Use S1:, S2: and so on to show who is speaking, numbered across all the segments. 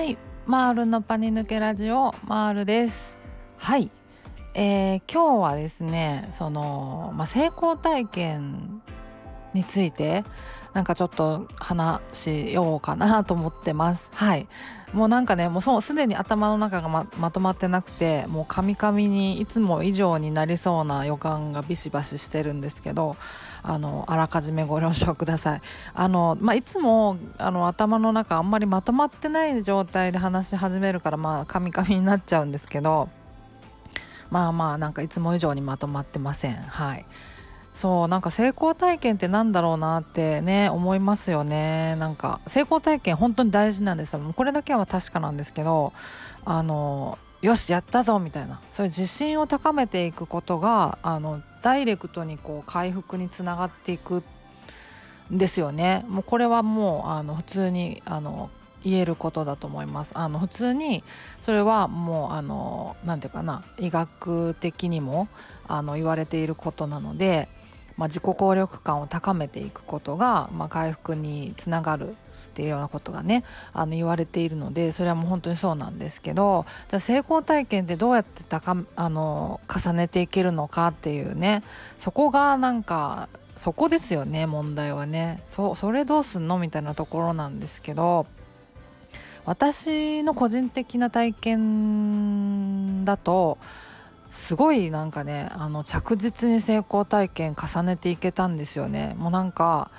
S1: はい。マールのパニ抜けラジオマールです。はい、えー、今日はですねその、まあ、成功体験についてなんかちょっと話しようかなと思ってます。はい。もうなんかねもうそうすでに頭の中がままとまってなくてもうカミカミにいつも以上になりそうな予感がビシバシしてるんですけどあのあらかじめご了承ください。あの、まあ、いつもあの頭の中あんまりまとまってない状態で話し始めるからまあカミカミになっちゃうんですけどまあまあなんかいつも以上にまとまってません。はい。そうなんか成功体験ってなんだろうなってね思いますよね。なんか成功体験本当に大事なんですこれだけは確かなんですけどあのよしやったぞみたいな。そういう自信を高めていくことがあのダイレクトにこう回復につながっていくんですよね。もうこれはもうあの普通にあの言えることだと思います。あの普通にそれはもうあの何て言うかな。医学的にもあの言われていることなので、まあ、自己効力感を高めていくことが、まあ、回復につながるっていうようなことがねあの言われているのでそれはもう本当にそうなんですけどじゃあ成功体験ってどうやって高あの重ねていけるのかっていうねそこがなんかそこですよね問題はね。そそれどうすんのみたいなところなんですけど私の個人的な体験だとすごいなんかねあの着実に成功体験重ねていけたんですよね。もうなんか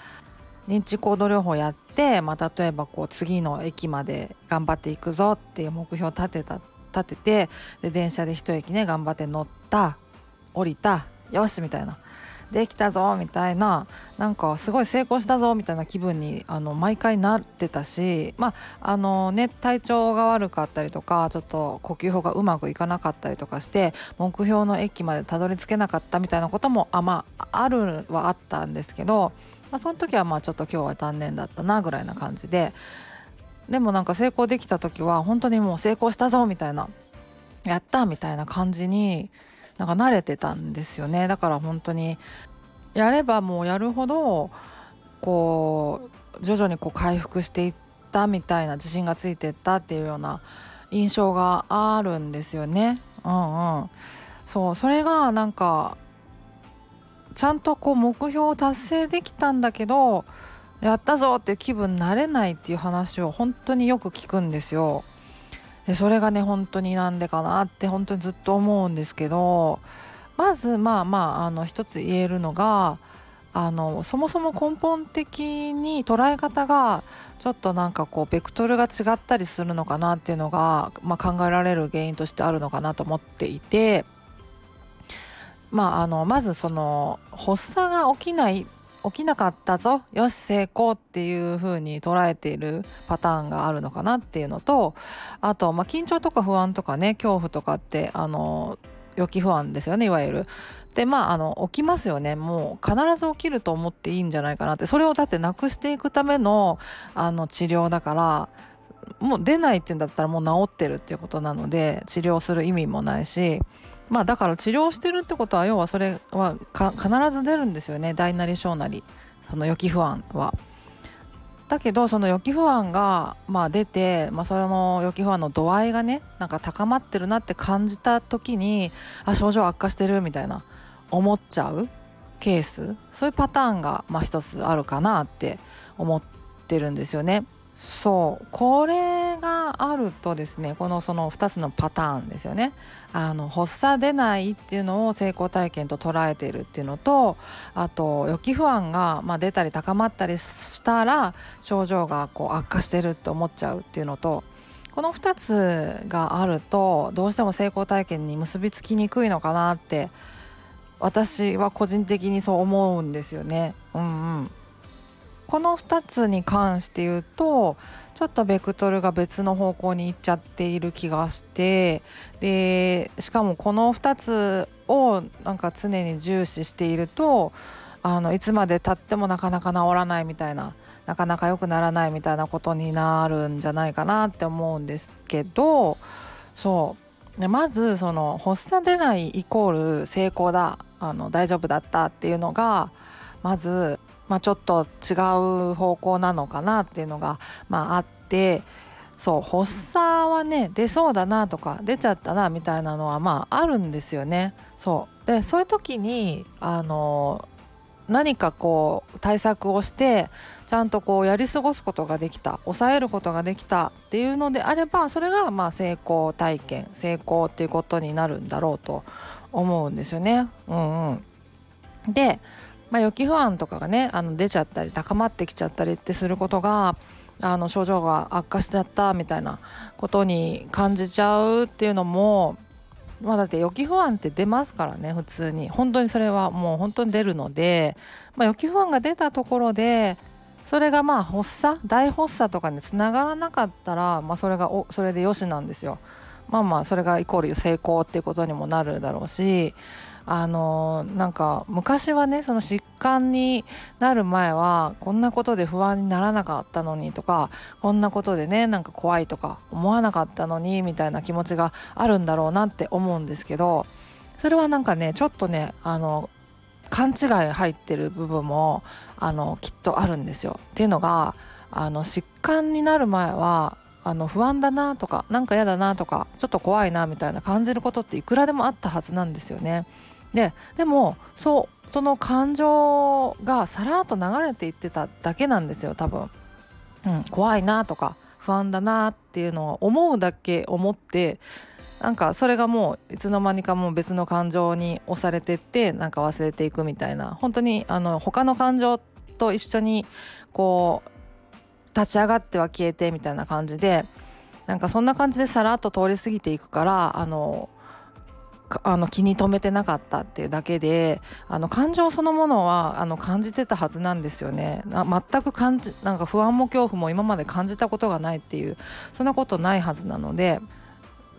S1: 認知行動療法やって、まあ、例えばこう次の駅まで頑張っていくぞっていう目標を立てた立ててで電車で一駅ね頑張って乗った降りたよしみたいな。できたぞみたいななんかすごい成功したぞみたいな気分にあの毎回なってたしまああのね体調が悪かったりとかちょっと呼吸法がうまくいかなかったりとかして目標の駅までたどり着けなかったみたいなこともあまああるはあったんですけどまあ、その時はまあちょっと今日は残念だったなぐらいな感じででもなんか成功できた時は本当にもう成功したぞみたいなやったみたいな感じになんか慣れてたんですよねだから本当にやればもうやるほどこう徐々にこう回復していったみたいな自信がついてったっていうような印象があるんですよね。うんうん、そうそれがなんかちゃんとこう目標を達成できたんだけどやったぞって気分になれないっていう話を本当によく聞くんですよ。でそれがね本当になんでかなって本当にずっと思うんですけどまずまあまああの一つ言えるのがあのそもそも根本的に捉え方がちょっとなんかこうベクトルが違ったりするのかなっていうのが、まあ、考えられる原因としてあるのかなと思っていて。まあ、あのまずその発作が起きない起きなかったぞ。よし成功っていう風に捉えているパターンがあるのかなっていうのとあと、まあ、緊張とか不安とかね恐怖とかってあの予期不安ですよねいわゆる。でまああの起きますよね。もう必ず起きると思っていいんじゃないかなって。それをだってなくしていくためのあの治療だからもう出ないっていうんだったらもう治ってるっていうことなので治療する意味もないしまあだから治療してるってことは要はそれは必ず出るんですよね大なり小なりその予期不安は。だけどその予期不安がまあ出て、まあ、その予期不安の度合いがねなんか高まってるなって感じた時にあ症状悪化してるみたいな思っちゃうケースそういうパターンがまあ一つあるかなって思ってるんですよね。そうこれがあるとですねこのその2つのパターンですよねあの発作出ないっていうのを成功体験と捉えているっていうのとあと予期不安が、まあ、出たり高まったりしたら症状がこう悪化してるって思っちゃうっていうのとこの2つがあるとどうしても成功体験に結びつきにくいのかなって私は個人的にそう思うんですよね。うんうんこの2つに関して言うとちょっとベクトルが別の方向に行っちゃっている気がしてでしかもこの2つをなんか常に重視しているとあのいつまでたってもなかなか治らないみたいななかなか良くならないみたいなことになるんじゃないかなって思うんですけどそう。まずその発作出ないイコール成功だあの大丈夫だったっていうのがまずまあ、ちょっと違う方向なのかなっていうのが、まあ、あってそう発作はね出そうだなとか出ちゃったなみたいなのはまああるんですよね。そうでそういう時にあの何かこう対策をしてちゃんとこうやり過ごすことができた抑えることができたっていうのであればそれがまあ成功体験成功っていうことになるんだろうと思うんですよね。うんうん、で、まあ、予期不安とかがねあの出ちゃったり高まってきちゃったりってすることがあの症状が悪化しちゃったみたいなことに感じちゃうっていうのもまあだって予期不安って出ますからね普通に本当にそれはもう本当に出るので、まあ、予期不安が出たところでそれがまあ発作大発作とかにつながらなかったら、まあ、それがおそれでよしなんですよ。まあまあそれがイコール成功っていうことにもなるだろうしあのなんか昔はねその疾患になる前はこんなことで不安にならなかったのにとかこんなことでねなんか怖いとか思わなかったのにみたいな気持ちがあるんだろうなって思うんですけどそれはなんかねちょっとねあの勘違い入ってる部分もあのきっとあるんですよ。っていうのがあの疾患になる前はあの不安だなとかなんか嫌だなとかちょっと怖いなみたいな感じることっていくらでもあったはずなんですよね。ででもそうその感情がさらっと流れていってただけなんですよ多分、うん、怖いなとか不安だなっていうのを思うだけ思ってなんかそれがもういつの間にかもう別の感情に押されてってなんか忘れていくみたいな。本当にあの他の感情と一緒にこう立ち上がっては消えてみたいな感じでなんかそんな感じでさらっと通り過ぎていくからあのあの気に留めてなかったっていうだけであの感情そのものはあの感じてたはずなんですよね。全く感じなんか不安も恐怖も今まで感じたことがないっていうそんなことないはずなので。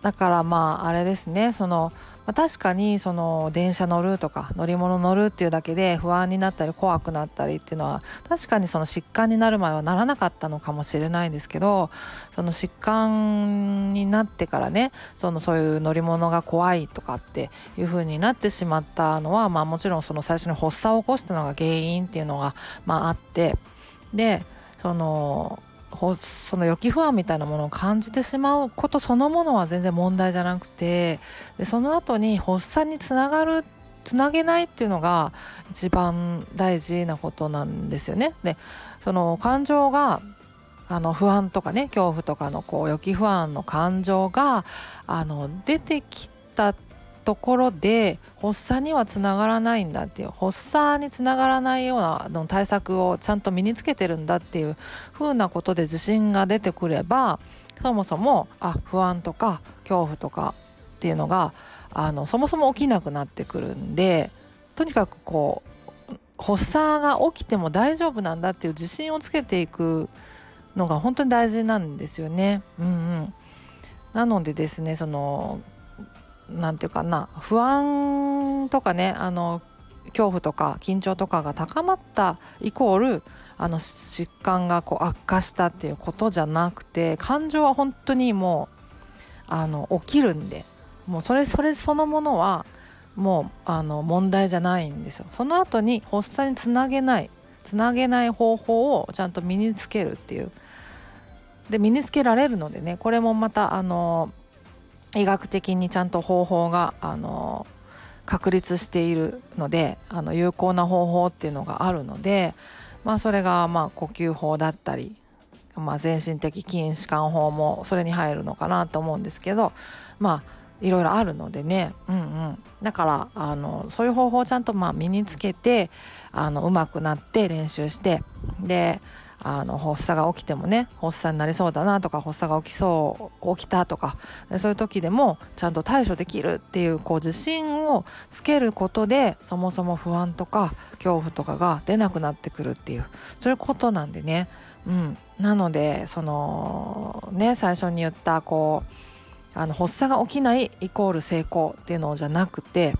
S1: だからまああれですね。そのまあ、確かにその電車乗るとか乗り物乗るっていうだけで不安になったり怖くなったりっていうのは確かにその疾患になる前はならなかったのかもしれないんですけどその疾患になってからねそのそういう乗り物が怖いとかっていう風になってしまったのはまあもちろんその最初に発作を起こしたのが原因っていうのがまああってでそのその予期不安みたいなものを感じてしまうことそのものは全然問題じゃなくてでその後に発作につながるつなげないっていうのが一番大事なことなんですよね。でその感情があの不安とかね恐怖とかのこう予期不安の感情があの出てきたところで発作にはつながらないんだっていう発作につながらないようなの対策をちゃんと身につけてるんだっていう風なことで自信が出てくればそもそもあ不安とか恐怖とかっていうのがあのそもそも起きなくなってくるんでとにかくこう発作が起きても大丈夫なんだっていう自信をつけていくのが本当に大事なんですよね。うんうん、なのでですねその何て言うかな不安とかねあの恐怖とか緊張とかが高まったイコールあの疾患がこう悪化したっていうことじゃなくて感情は本当にもうあの起きるんでもうそれそれそのものはもうあの問題じゃないんですよ。その後に発作につなげないつなげない方法をちゃんと身につけるっていうで身につけられるのでねこれもまたあの医学的にちゃんと方法があの確立しているのであの有効な方法っていうのがあるので、まあ、それがまあ呼吸法だったり、まあ、全身的筋弛緩法もそれに入るのかなと思うんですけどまあいろいろあるのでね、うんうん、だからあのそういう方法をちゃんとまあ身につけてあの上手くなって練習してであの発作が起きてもね発作になりそうだなとか発作が起きそう起きたとかそういう時でもちゃんと対処できるっていうこう自信をつけることでそもそも不安とか恐怖とかが出なくなってくるっていうそういうことなんでね、うん、なのでそのね最初に言ったこうあの発作が起きないイコール成功っていうのじゃなくて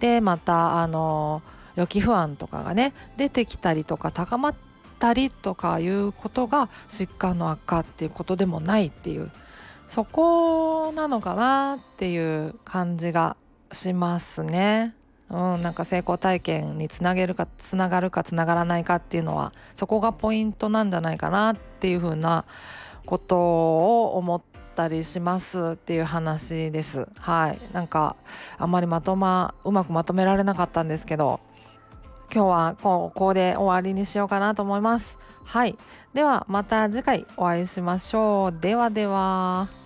S1: でまたあの予期不安とかがね出てきたりとか高まってたりとかいうことが疾患の悪化っていうことでもないっていうそこなのかなっていう感じがしますね。うん、なんか成功体験につなげるかつながるかつながらないかっていうのはそこがポイントなんじゃないかなっていうふうなことを思ったりしますっていう話ですはいなんかあんまりまとまうまくまとめられなかったんですけど今日はここで終わりにしようかなと思います。はい。ではまた次回お会いしましょう。ではでは。